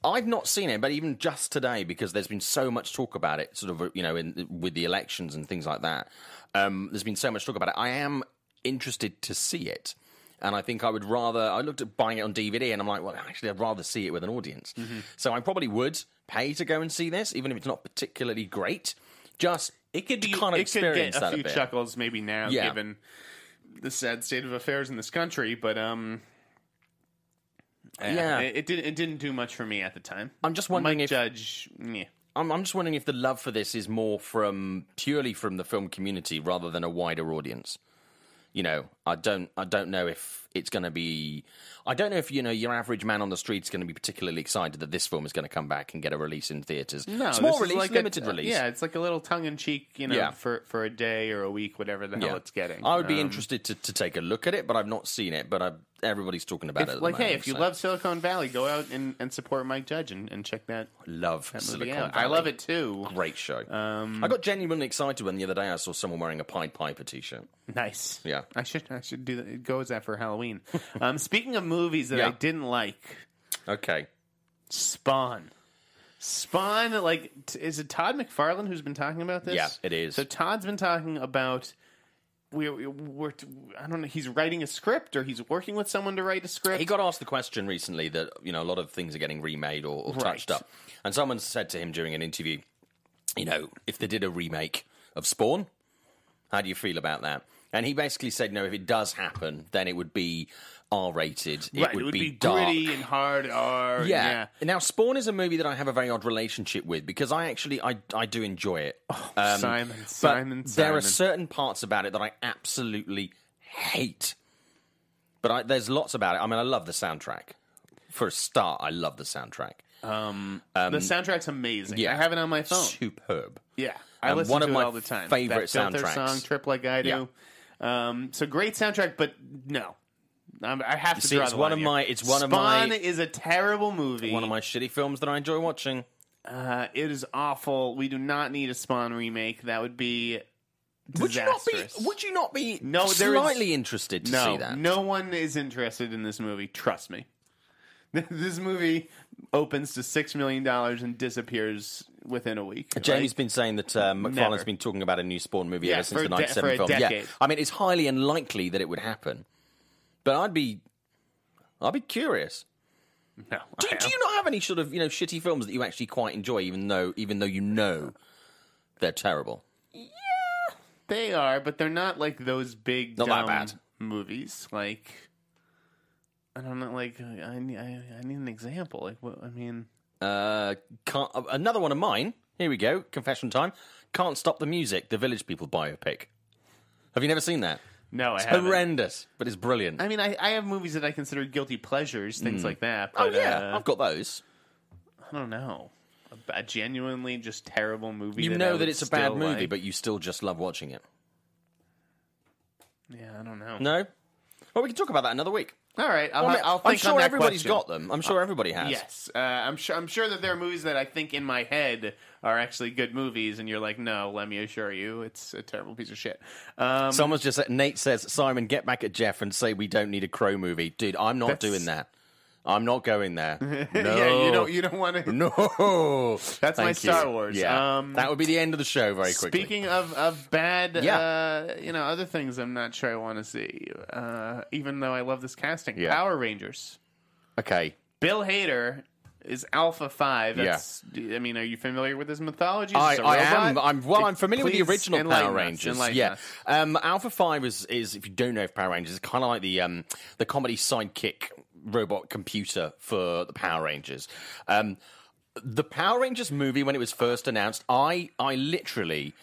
I've not seen it, but even just today, because there's been so much talk about it, sort of you know, in, with the elections and things like that. Um, there's been so much talk about it. I am interested to see it. And I think I would rather. I looked at buying it on DVD, and I'm like, well, actually, I'd rather see it with an audience. So I probably would pay to go and see this, even if it's not particularly great. Just It could be kind of it could experience get a few bit. chuckles maybe now Yeah. given the sad state of affairs in this country, but um Yeah. it, it didn't it didn't do much for me at the time. I'm just wondering Mike if Judge, yeah. I'm, I'm just wondering if the love for this is more from purely from the film community rather than a wider audience. You know, I don't I don't know if it's going to be. I don't know if you know your average man on the street is going to be particularly excited that this film is going to come back and get a release in theaters. No, small release, like limited a, release. Yeah, it's like a little tongue in cheek, you know, Yeah. for for a day or a week, whatever the hell Yeah. it's getting. I would be Um, interested to, to take a look at it, but I've not seen it. But I, everybody's talking about if- it. Like, hey, if you so. love Silicon Valley, go out and, and support Mike Judge and, and check that, love that Silicon out. Valley. I love it too. Great show. Um, I got genuinely excited when the other day I saw someone wearing a Pied Piper t-shirt. Nice. Yeah. I should I should do that. Go as that for Halloween. *laughs* um, speaking of movies that Yeah. I didn't like, Okay. Spawn. Spawn, like, t- is it Todd McFarlane who's been talking about this? Yeah, it is. So Todd's been talking about. We're, we're, I don't know. He's writing a script, or he's working with someone to write a script. He got asked the question recently that you know a lot of things are getting remade or, or touched Right. up, and someone said to him during an interview, you know, if they did a remake of Spawn, how do you feel about that? And he basically said, no, if it does happen, then it would be R rated. It, right, would it would be, be, gritty and hard R. Yeah. Now, Spawn is a movie that I have a very odd relationship with because I actually I I do enjoy it. Um, Simon, but Simon, there are certain parts about it that I absolutely hate. But I, there's lots about it. I mean, I love the soundtrack. For a start, I love the soundtrack. the soundtrack's amazing. yeah. I have it on my phone. Superb. Yeah, I And listen one to of it my all the time. favorite that soundtracks. song, "Trip Like I Do." Um, so great soundtrack, but no, I'm, I have to see, draw it's the one line of here. my- it's one of my. Spawn is a terrible movie. One of my shitty films that I enjoy watching. Uh, it is awful. We do not need a Spawn remake. That would be Would you not be? Would you not be No, there is- slightly interested to no, see that? no one is interested in this movie. Trust me. *laughs* This movie opens to six million dollars and disappears within a week. Jamie's Like, been saying that uh, McFarlane's been talking about a new Spawn movie Yeah, ever since the a de- 97 for a film. Yeah, I mean, it's highly unlikely that it would happen, but I'd be, I'd be curious. no, Do, do you not have any sort of you know shitty films that you actually quite enjoy, even though even though you know they're terrible? Yeah, they are, but they're not like those big Not that bad. movies. Like I don't know. Like I, I, I need an example. Like what? I mean, Uh, can't, uh, another one of mine. Here we go. Confession time. Can't stop the music. The Village People biopic. Have you never seen that? no, I haven't. Horrendous, but it's brilliant. I mean, I, I have movies that I consider guilty pleasures, things like that. oh yeah, uh, I've got those. I don't know. A, a genuinely just terrible movie. You that know that it's a bad movie, like. but you still just love watching it. yeah, I don't know. No. Well, we can talk about that another week. All right, I'll, Well, I mean, I'll I'm think on sure that everybody's question. got them. I'm sure everybody has. Yes, uh, I'm sure. I'm sure that there are movies that I think in my head are actually good movies, and you're like, no. Let me assure you, it's a terrible piece of shit. Um, Someone's just said, Nate says, Simon, get back at Jeff and say we don't need a Crow movie. Dude, I'm not That's- doing that. I'm not going there. No. *laughs* yeah, you don't. You don't want to. *laughs* No. That's my Thank you. Star Wars. Yeah. Um, that would be the end of the show very quickly. Speaking of, of bad, Yeah. uh, you know, other things I'm not sure I want to see, uh, even though I love this casting. Yeah. Power Rangers. okay. Bill Hader is Alpha Five. That's, I mean, are you familiar with his mythology? Is I, this a I robot? am. I'm well. I'm familiar with the Please original enlighten Power us, Rangers. enlighten Yeah, us. um, Alpha Five is is if you don't know of Power Rangers, it's kind of like the um, the comedy sidekick robot computer for the Power Rangers. Um, the Power Rangers movie when it was first announced, I I literally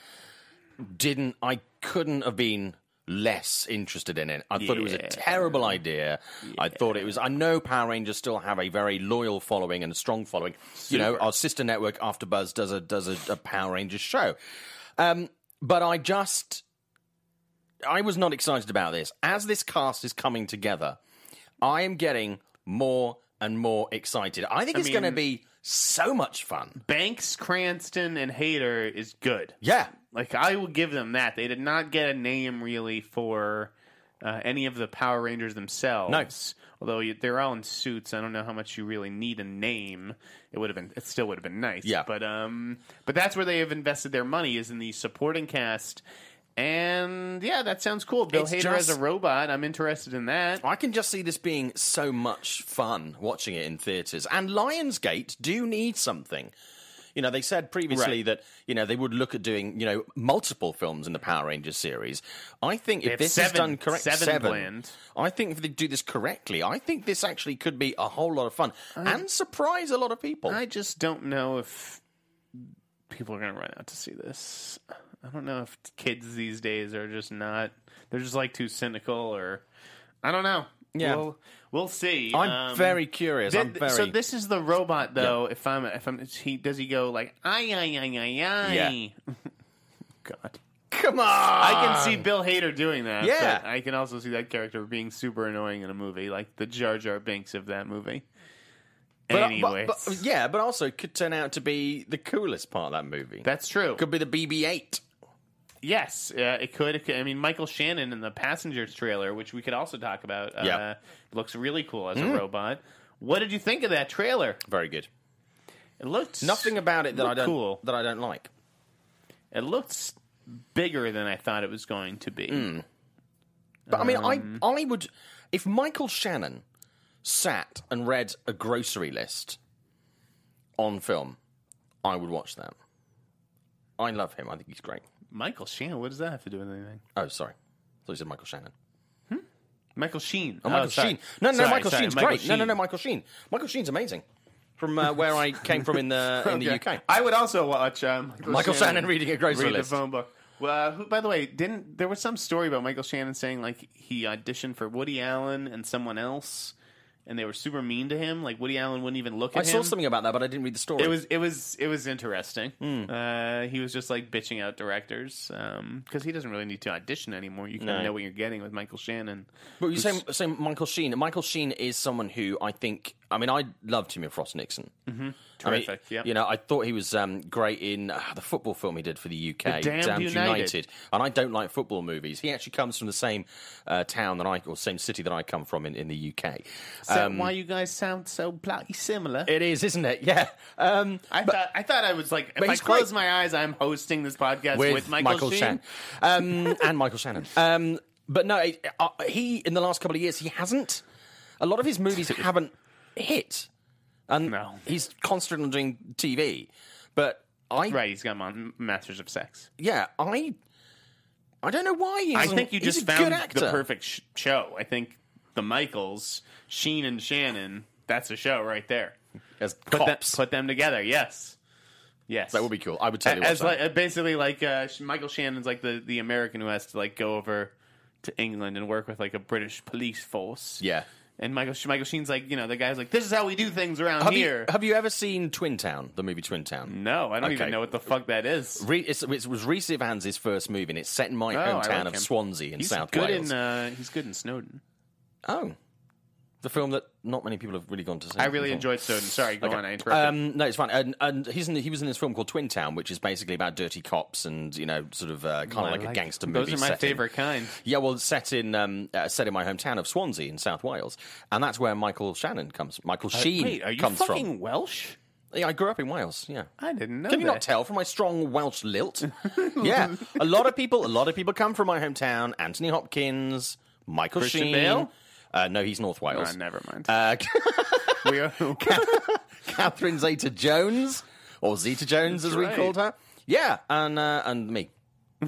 didn't. I couldn't have been less interested in it. I thought it was a terrible idea. I thought it was. I know Power Rangers still have a very loyal following and a strong following. You know, our sister network AfterBuzz does a does a, a Power Rangers show. Um, but I just, I was not excited about this. As this cast is coming together, I am getting more and more excited. I think it's going to be so much fun. Banks, Cranston, and Hader is good. Yeah. Like I will give them that. They did not get a name really for uh, any of the Power Rangers themselves. Nice. Although you, they're all in suits, I don't know how much you really need a name. It would have been. It still would have been nice. Yeah. But um, but that's where they have invested their money is in the supporting cast. And yeah, that sounds cool. Bill It's Hader as a robot. I'm interested in that. I can just see this being so much fun watching it in theatres. And Lionsgate do need something. You know, they said previously Right. that, you know, they would look at doing, you know, multiple films in the Power Rangers series. I think if have this seven- is done correctly, seven planned. I think if they do this correctly, I think this actually could be a whole lot of fun and surprise a lot of people. I just don't know if people are going to run out to see this. I don't know if kids these days are just not. They're just like too cynical, or I don't know. Yeah. we'll, we'll see. I'm Um, very curious. I'm very. So this is the robot, though. If I'm, if I'm, he does he go like ay ay ay ay ay? *laughs* God, Come on! I can see Bill Hader doing that. Yeah. I can also see that character being super annoying in a movie, like the Jar Jar Binks of that movie. But, uh, Anyways, but, but, yeah, but also it could turn out to be the coolest part of that movie. that's true. could be the BB-8. Yes, uh, it could. It could- I mean, Michael Shannon in the Passengers trailer, which we could also talk about, uh, Yeah. looks really cool as a robot. What did you think of that trailer? Very good. It looked Nothing about it that I looked don't cool. that I don't like. It looked bigger than I thought it was going to be. Hmm. But I mean, Um, I I would if Michael Shannon sat and read a grocery list on film, I would watch that. I love him. I think he's great. Michael Shannon, what does that have to do with anything? Oh, sorry. So he said Michael Shannon. Michael Sheen. Oh, Michael sorry. Sheen. No, no, Sorry, Michael sorry, Sheen's Michael great. No, no, Sheen. no, Michael Sheen. Michael Sheen's amazing. From uh, where I came from in the *laughs* in the Okay. UK. I would also watch um, Michael, Michael Shannon reading a grocery read list. the phone book. Well, uh, who, by the way, didn't there was some story about Michael Shannon saying like he auditioned for Woody Allen and someone else, and they were super mean to him. Like Woody Allen wouldn't even look at him. I at saw something about that, but I didn't read the story. It was it was it was interesting. Hmm. Uh, he was just like bitching out directors because he doesn't really need to audition anymore. You kind of No. know what you're getting with Michael Shannon. But you say, say Michael Sheen. Michael Sheen is someone who I think. I mean, I loved him in Frost Nixon. Mm-hmm. Terrific, yeah. You know, I thought he was um, great in uh, the football film he did for the UK, The Damned United. And I don't like football movies. He actually comes from the same uh, town that I, or same city that I come from in, in the UK. That Um, why you guys sound so bloody similar? it is, isn't it? Yeah. Um, I thought I thought I was like if I close great. my eyes, I'm hosting this podcast with, Michael, Sheen. Shannon um, *laughs* and Michael Shannon. Um, but no, it, uh, he in the last couple of years he hasn't. A lot of his movies *laughs* haven't hit, and No. he's constantly doing TV. But I, Right, he's got Masters of Sex. yeah, I, I don't know why he. I think you just found the perfect sh- show. I think the Michaels, Sheen and Shannon, that's a show right there. as Put them, cops. put them together. Yes, yes, that would be cool. I would totally watch As like, uh, basically like uh, Michael Shannon's like the the American who has to like go over to England and work with like a British police force. yeah. And Michael Michael Sheen's like you know the guy's like this is how we do things around Have here. you, have you ever seen Twin Town, the movie Twin Town? no, I don't Okay. even know what the fuck that is. Re- it's, it was Rhys Ifans' first movie, and it's set in my Oh, hometown like of. Swansea in He's South good Wales. in uh, he's good in Snowden. Oh, the film that not many people have really gone to see. I really before. enjoyed Snowden. Sorry, go on. I interrupted. Um, no, it's fine. And, and he's in, he was in this film called Twin Town, which is basically about dirty cops and you know, sort of uh, kind of I like, a like- gangster Those movie. are my set in- favorite kind. Yeah, well, set in um, uh, set in my hometown of Swansea in South Wales, and that's where Michael Shannon comes. Michael Sheen Uh, Wait, are you comes fucking from. Welsh? Yeah, I grew up in Wales. Yeah. I didn't know. Can you that. not tell from my strong Welsh lilt? *laughs* yeah, a lot of people. A lot of people come from my hometown. Anthony Hopkins, Michael Christian Sheen. Bale? Uh, no, he's North Wales. Ah, never mind. Uh, *laughs* we are, *laughs* Catherine Zeta Jones, or Zeta Jones as we called her. Yeah, and uh, and me. *laughs*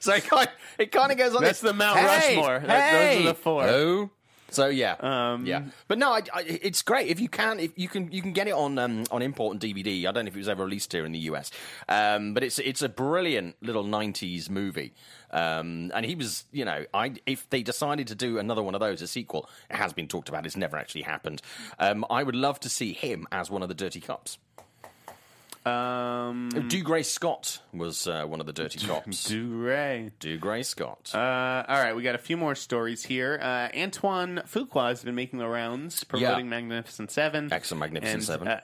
so it kind, of goes on. That's this, the Mount hey, Rushmore. That- those are the four. Oh. So yeah, Um, yeah, but no, I, I, it's great if you can. If you can, you can get it on um, on import and DVD. I don't know if it was ever released here in the US, um, but it's it's a brilliant little '90s movie. Um, and he was, you know, I if they decided to do another one of those, a sequel, it has been talked about. It's never actually happened. Um, I would love to see him as one of the dirty cops. Um, Dougray Scott was uh, one of the dirty cops. Duray. Dougray Scott. Uh, all right, we got a few more stories here. Uh, Antoine Fuqua has been making the rounds promoting Yeah. Magnificent Seven. Excellent Magnificent And, Seven. Uh,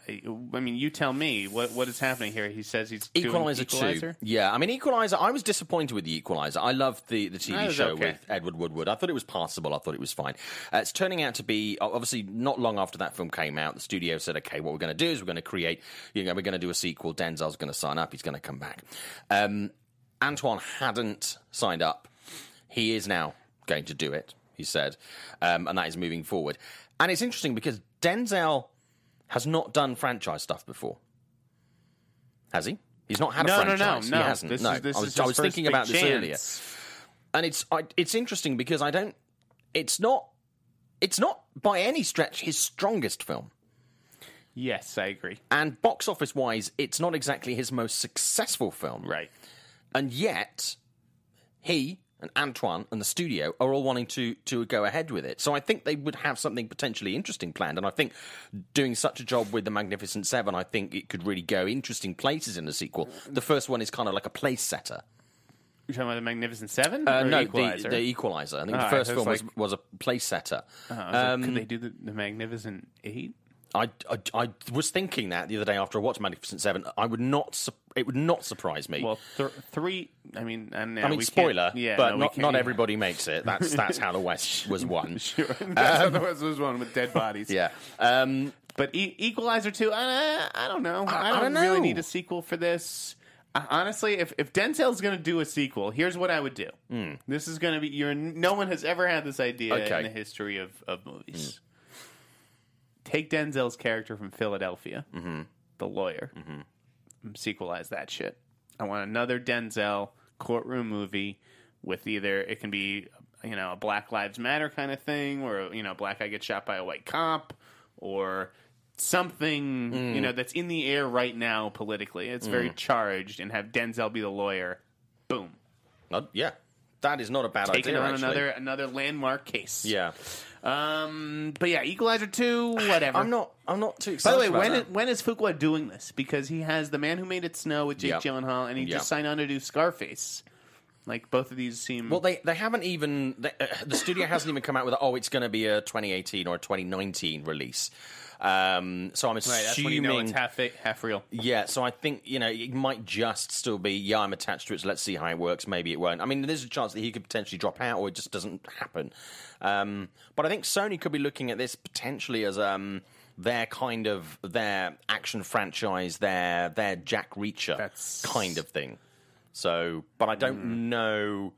I mean, you tell me what what is happening here. He says he's Equalizer, doing Equalizer. 2. Yeah, I mean, Equalizer, I was disappointed with the Equalizer. I loved the, the That TV was show okay. with Edward Woodward. I thought it was passable. I thought it was fine. Uh, it's turning out to be, obviously, not long after that film came out, the studio said, okay, what we're going to do is we're going to create, you know, we're going to do a sequel. Denzel's going to sign up. He's going to come back. Um, Antoine hadn't signed up. He is now going to do it, he said. Um, and that is moving forward. And it's interesting because Denzel has not done franchise stuff before. Has he? He's not had No, a franchise. no, no. no. He hasn't. This no, is, this I was, I was thinking about this chance. earlier, and it's I, it's interesting because I don't. It's not. It's not by any stretch his strongest film, Yes, I agree. and box office wise, it's not exactly his most successful film. Right. And yet, he and Antoine and the studio are all wanting to to go ahead with it. So I think they would have something potentially interesting planned. And I think doing such a job with the Magnificent Seven, I think it could really go interesting places in the sequel. The first one is kind of like a place setter. You're talking about the Magnificent Seven? Uh, no, Equalizer? the, the Equalizer. I think Ah, the first so film was, like- was a place setter. Uh, was like, um, could they do the, the Magnificent Eight? I, I, I was thinking that the other day after I watched Magnificent Seven. I would not. It would not surprise me. Well, th- three. I mean, and I mean, spoiler, Yeah, but no, not, not yeah. everybody makes it. That's that's how the *laughs* West was won. Sure, *laughs* that's how the West was one with dead bodies. Yeah. Um, But e- Equalizer two, uh, I don't know. I, I don't, don't really know. need a sequel for this. Uh, honestly, if if Denzel's going to do a sequel, here's what I would do. This is going to be your. No one has ever had this idea. Okay. In the history of of movies. Take Denzel's character from Philadelphia, Mm-hmm. the lawyer, sequelize that shit. I want another Denzel courtroom movie with either it can be you know a Black Lives Matter kind of thing, or you know black guy gets shot by a white cop, or something Mm. you know that's in the air right now politically. It's very charged, and have Denzel be the lawyer. Boom, Uh, yeah, that is not a bad taking idea. on actually. another another landmark case. Yeah, Um, but yeah, Equalizer two, whatever. I'm not. I'm not too excited. By excited. the way, about when that. is, when is Fuqua doing this? Because he has The Man Who Made It Snow with Jake Yep. Gyllenhaal, and he Yep. just signed on to do Scarface. Like both of these seem. Well, they they haven't even they, uh, the studio hasn't even come out with oh it's going to be a 2018 or a 2019 release. Um, so I'm right, assuming that's when you know it's half fake, half real. yeah. So I think you know it might just still be yeah I'm attached to it. So let's see how it works. Maybe it won't. I mean there's a chance that he could potentially drop out or it just doesn't happen. Um, but I think Sony could be looking at this potentially as um their kind of their action franchise, their their Jack Reacher That's- kind of thing. So, but I don't Hmm. know.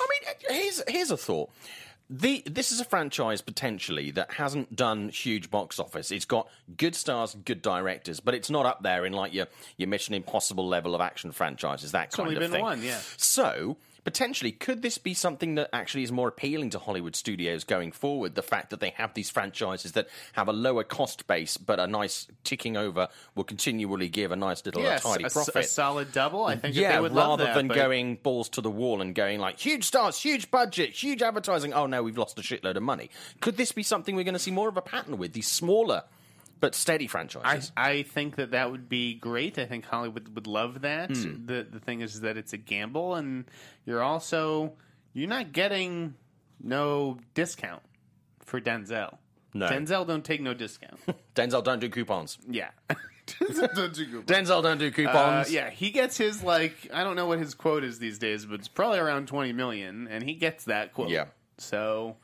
I mean, here's here's a thought. The this is a franchise potentially that hasn't done huge box office. It's got good stars, good directors, but it's not up there in like your your Mission Impossible level of action franchises. That kind only of been thing. one, yeah. So potentially, could this be something that actually is more appealing to Hollywood studios going forward? The fact that they have these franchises that have a lower cost base, but a nice ticking over will continually give a nice little Yes, tidy a, profit. a solid double. I think Yeah, they would love rather that, than but- going balls to the wall and going like huge stars, huge budget, huge advertising. Oh no, we've lost a shitload of money. Could this be something we're going to see more of a pattern with these smaller but steady I, franchises? I think that that would be great. I think Hollywood would love that. Hmm. The the thing is that it's a gamble, and you're also you're not getting no discount for Denzel. No. Denzel don't take no discount. *laughs* Denzel don't do coupons. yeah. *laughs* Denzel don't do coupons. Denzel don't do Uh, coupons. yeah, he gets his like I don't know what his quote is these days, but it's probably around twenty million, and he gets that quote. Yeah. So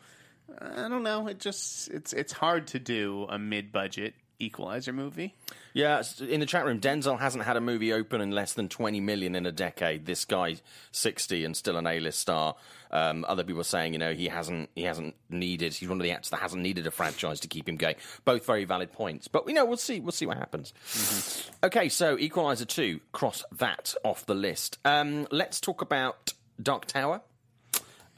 I don't know. It just it's it's hard to do a mid budget Equalizer movie. Yeah, in the chat room, Denzel hasn't had a movie open in less than 20 million in a decade. This guy, 60 and still an A-list star. Um, other people are saying, you know, he hasn't he hasn't needed. He's one of the actors that hasn't needed a franchise to keep him going. Both very valid points, but you know, we'll see. We'll see what happens. Okay, so Equalizer 2, cross that off the list. Um, let's talk about Dark Tower.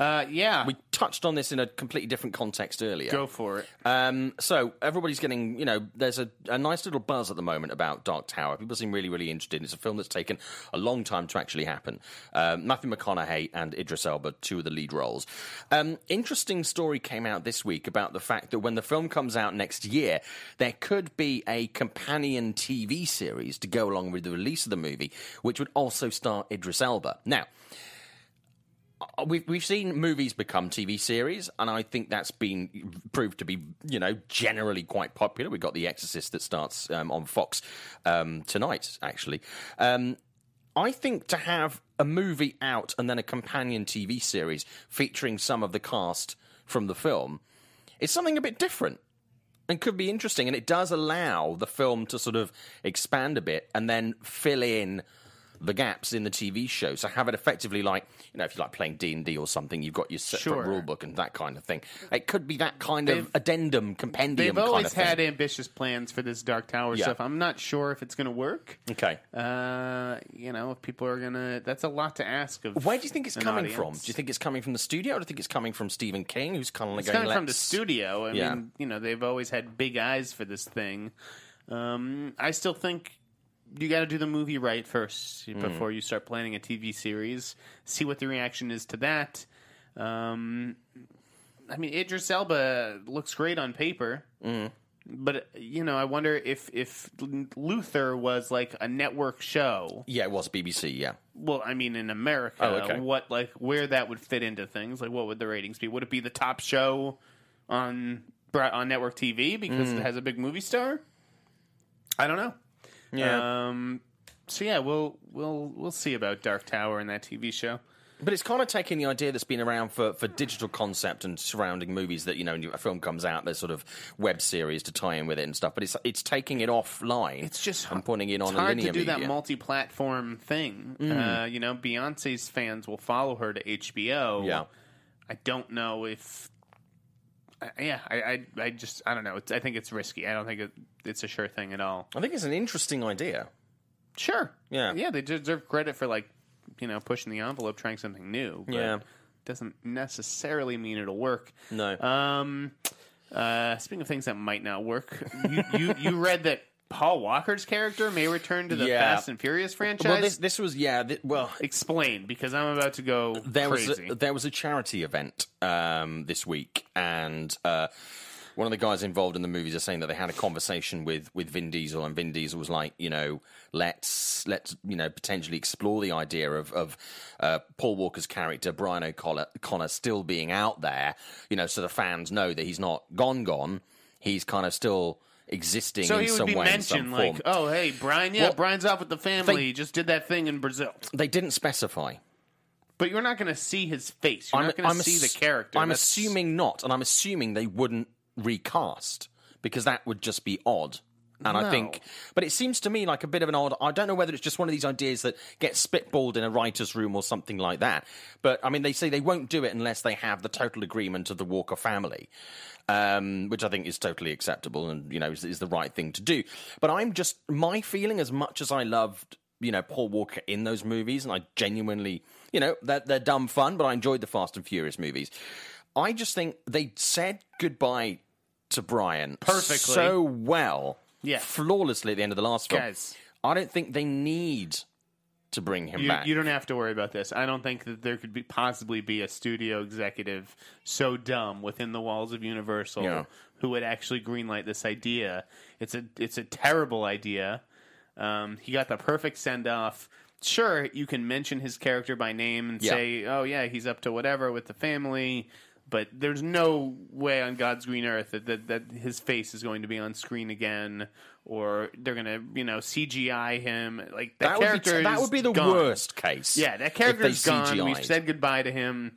Uh, yeah, We touched on this in a completely different context earlier. go for it. Um, so everybody's getting, you know, there's a, a nice little buzz at the moment about Dark Tower. People seem really, really interested. It's a film that's taken a long time to actually happen. Um, Matthew McConaughey and Idris Elba, two of the lead roles. Um, interesting story came out this week about the fact that when the film comes out next year, there could be a companion TV series to go along with the release of the movie, which would also star Idris Elba. Now, uh, we've we've seen movies become TV series, and I think that's been proved to be you know generally quite popular. We've got The Exorcist that starts um, on Fox um, tonight, actually. Um, I think to have a movie out and then a companion TV series featuring some of the cast from the film is something a bit different and could be interesting. And it does allow the film to sort of expand a bit and then fill in the gaps in the TV show. So have it effectively like you know if you like playing D and D or something, you've got your separate Sure. rule book and that kind of thing. It could be that kind of They've- addendum compendium. They've always kind of had ambitious plans for this Dark Tower Yeah. stuff. I'm not sure if it's going to work. Okay. Uh, you know, if people are gonna, that's a lot to ask of. Where do you think it's coming audience. from? Do you think it's coming from the studio, or do you think it's coming from Stephen King, who's kind of like It's going, coming from the studio. I Yeah. mean, you know, they've always had big eyes for this thing. Um, I still think you got to do the movie right first Hmm. before you start planning a TV series. See what the reaction is to that. Um, I mean, Idris Elba looks great on paper, Hmm. but you know, I wonder if if Luther was like a network show. Yeah, it was BBC. Yeah. Well, I mean, in America, Oh, okay. what like where that would fit into things? Like, what would the ratings be? Would it be the top show on on network TV because Mm. it has a big movie star? I don't know. Yeah. Um, so yeah, we'll we'll we'll see about Dark Tower and that TV show. But it's kind of taking the idea that's been around for, for digital concept and surrounding movies that, you know, when a film comes out, there's sort of web series to tie in with it and stuff. But it's it's taking it offline. It's just and putting it on hard linear to do that multi-platform thing. Mm. Uh, you know, Beyonce's fans will follow her to HBO. Yeah. I don't know if. Yeah, I, I, I just, I don't know. It's, I think it's risky. I don't think it, it's a sure thing at all. I think it's an interesting idea. Sure. Yeah. Yeah, they deserve credit for like you know, pushing the envelope, trying something new. But Yeah. doesn't necessarily mean it'll work. No. Um, uh, speaking of things that might not work, you you, you read that Paul Walker's character may return to the Yeah. Fast and Furious franchise. well, this this was yeah. Th- well, Explain, because I'm about to go there crazy. was a, there was a charity event um, this week, and uh, one of the guys involved in the movies are saying that they had a conversation with with Vin Diesel, and Vin Diesel was like, you know, let's let's you know potentially explore the idea of of uh, Paul Walker's character Brian O'Connor Connor still being out there, you know, so the fans know that he's not gone gone. He's kind of still existing so in he would some be way, in some mentioned like, oh, hey, Brian, yeah, Well, Brian's out with the family. they- he just did that thing in Brazil. They didn't specify. But you're not going to see his face. You're not going to see ass- the character. I'm That's- assuming not, and I'm assuming they wouldn't recast because that would just be odd. And I think, but it seems to me like a bit of an odd. I don't know whether it's just one of these ideas that gets spitballed in a writer's room or something like that. But I mean, they say they won't do it unless they have the total agreement of the Walker family, um, which I think is totally acceptable and you know is, is the right thing to do. But I'm just my feeling, as much as I loved you know Paul Walker in those movies, and I genuinely, you know, they're, they're dumb fun, but I enjoyed the Fast and Furious movies. I just think they said goodbye to Brian Perfectly. so well, Yeah. flawlessly at the end of the last film. Guys. I don't think they need to bring him You, back. you don't have to worry about this. I don't think that there could be possibly be a studio executive so dumb within the walls of Universal Yeah. who would actually greenlight this idea. It's a it's a terrible idea. Um, he got the perfect send off. Sure, you can mention his character by name and Yeah. say, "Oh yeah, he's up to whatever with the family." But there's no way on God's green earth that, that, that his face is going to be on screen again, or they're going to, you know, CGI him. Like that, that would, be, character. that is would be the gone. worst case. Yeah, that if character's they gone. We've said goodbye to him.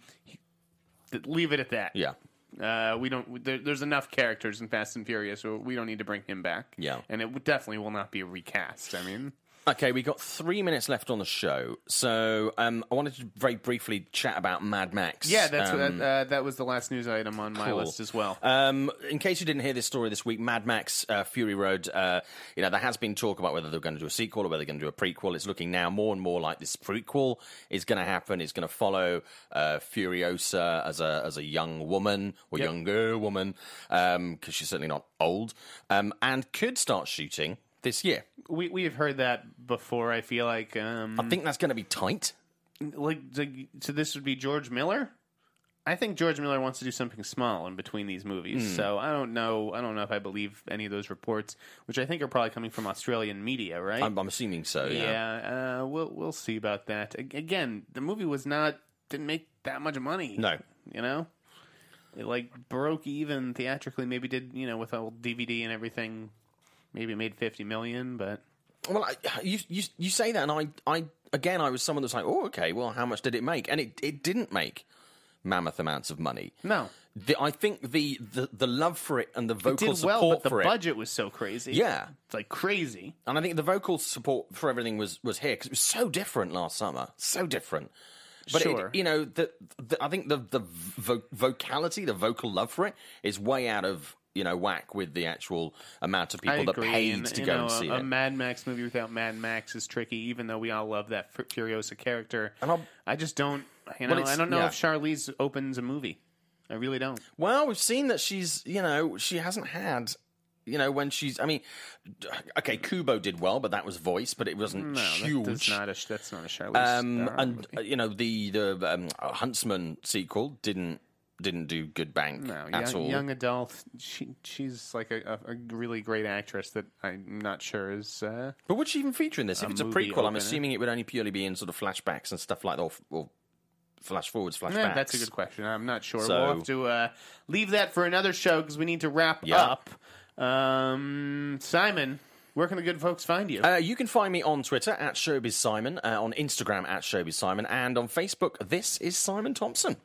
Th- Leave it at that. Yeah. Uh, we don't. There, there's enough characters in Fast and Furious, so we don't need to bring him back. Yeah. and it definitely will not be a recast. I mean, Okay, we got three minutes left on the show, so um, I wanted to very briefly chat about Mad Max. yeah, that's um, uh, that was the last news item on my Cool. list as well. Um, in case you didn't hear this story this week, Mad Max uh, Fury Road, uh, you know, there has been talk about whether they're going to do a sequel or whether they're going to do a prequel. It's looking now more and more like this prequel is going to happen. It's going to follow uh, Furiosa as a as a young woman or Yep. younger woman, because she's certainly not old, um, and could start shooting this year. we we've heard that before. I feel like um, I think that's going to be tight. like so this would be George Miller. I think George Miller wants to do something small in between these movies. Hmm. So I don't know. I don't know if I believe any of those reports, which I think are probably coming from Australian media, right? I'm, I'm assuming so. Yeah. yeah, uh, we'll we'll see about that. Again, the movie was not didn't make that much money. No. you know, it like broke even theatrically. Maybe did you know with all DVD and everything. Maybe it made fifty million, but Well, I, you, you you say that, and I, I again, I was someone that's like, oh, okay, well, how much did it make? And it, it didn't make mammoth amounts of money. no, The, I think the, the the love for it and the it vocal did well. support But the for it, budget was so crazy. yeah, it's like crazy. and I think the vocal support for everything was was here because it was so different last summer, so different. But it- Sure. you know, the, the I think the the vo- vocality, the vocal love for it, is way out of you know whack with the actual amount of people that paid and, to go know, and see a, a. Mad Max movie without Mad Max is tricky. Even though we all love that Fu- Furiosa character, And I'll- just don't. You know, I don't know yeah. if Charlize opens a movie. I really don't. Well, we've seen that she's, you know, she hasn't had, you know, when she's. I mean, okay, Kubo did well, but that was voice, but it wasn't No, huge. that's not a that's not a Charlize. um, and movie. you know the the um, Huntsman sequel didn't didn't do good bank No, at young, all. young adult. She she's like a, a, really great actress that I'm not sure is. Uh, But would she even feature in this? If a it's a prequel, I'm assuming it would only purely be in sort of flashbacks and stuff like that, or, or flash forwards, flashbacks. yeah, that's a good question. I'm not sure. So- we'll have to uh, leave that for another show because we need to wrap Yeah. up. Um, Simon, where can the good folks find you? Uh, you can find me on Twitter at Showbiz Simon, uh, on Instagram at Showbiz Simon, and on Facebook, this is Simon Thompson.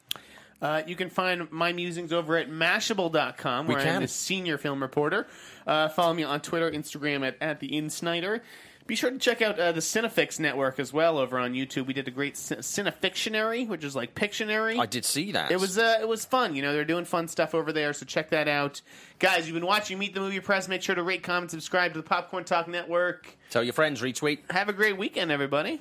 Uh, you can find my musings over at Mashable.com, where I'm the senior film reporter. Uh, follow me on Twitter, Instagram at, at the InSneider. Be sure to check out uh, the Cinefix network as well over on YouTube. We did a great Cin- Cinefictionary, which is like Pictionary. I did see that. It was uh, it was fun. You know, they're doing fun stuff over there, so check that out. Guys, you've been watching Meet the Movie Press. Make sure to rate, comment, subscribe to the Popcorn Talk Network. Tell your friends, retweet. Have a great weekend, everybody.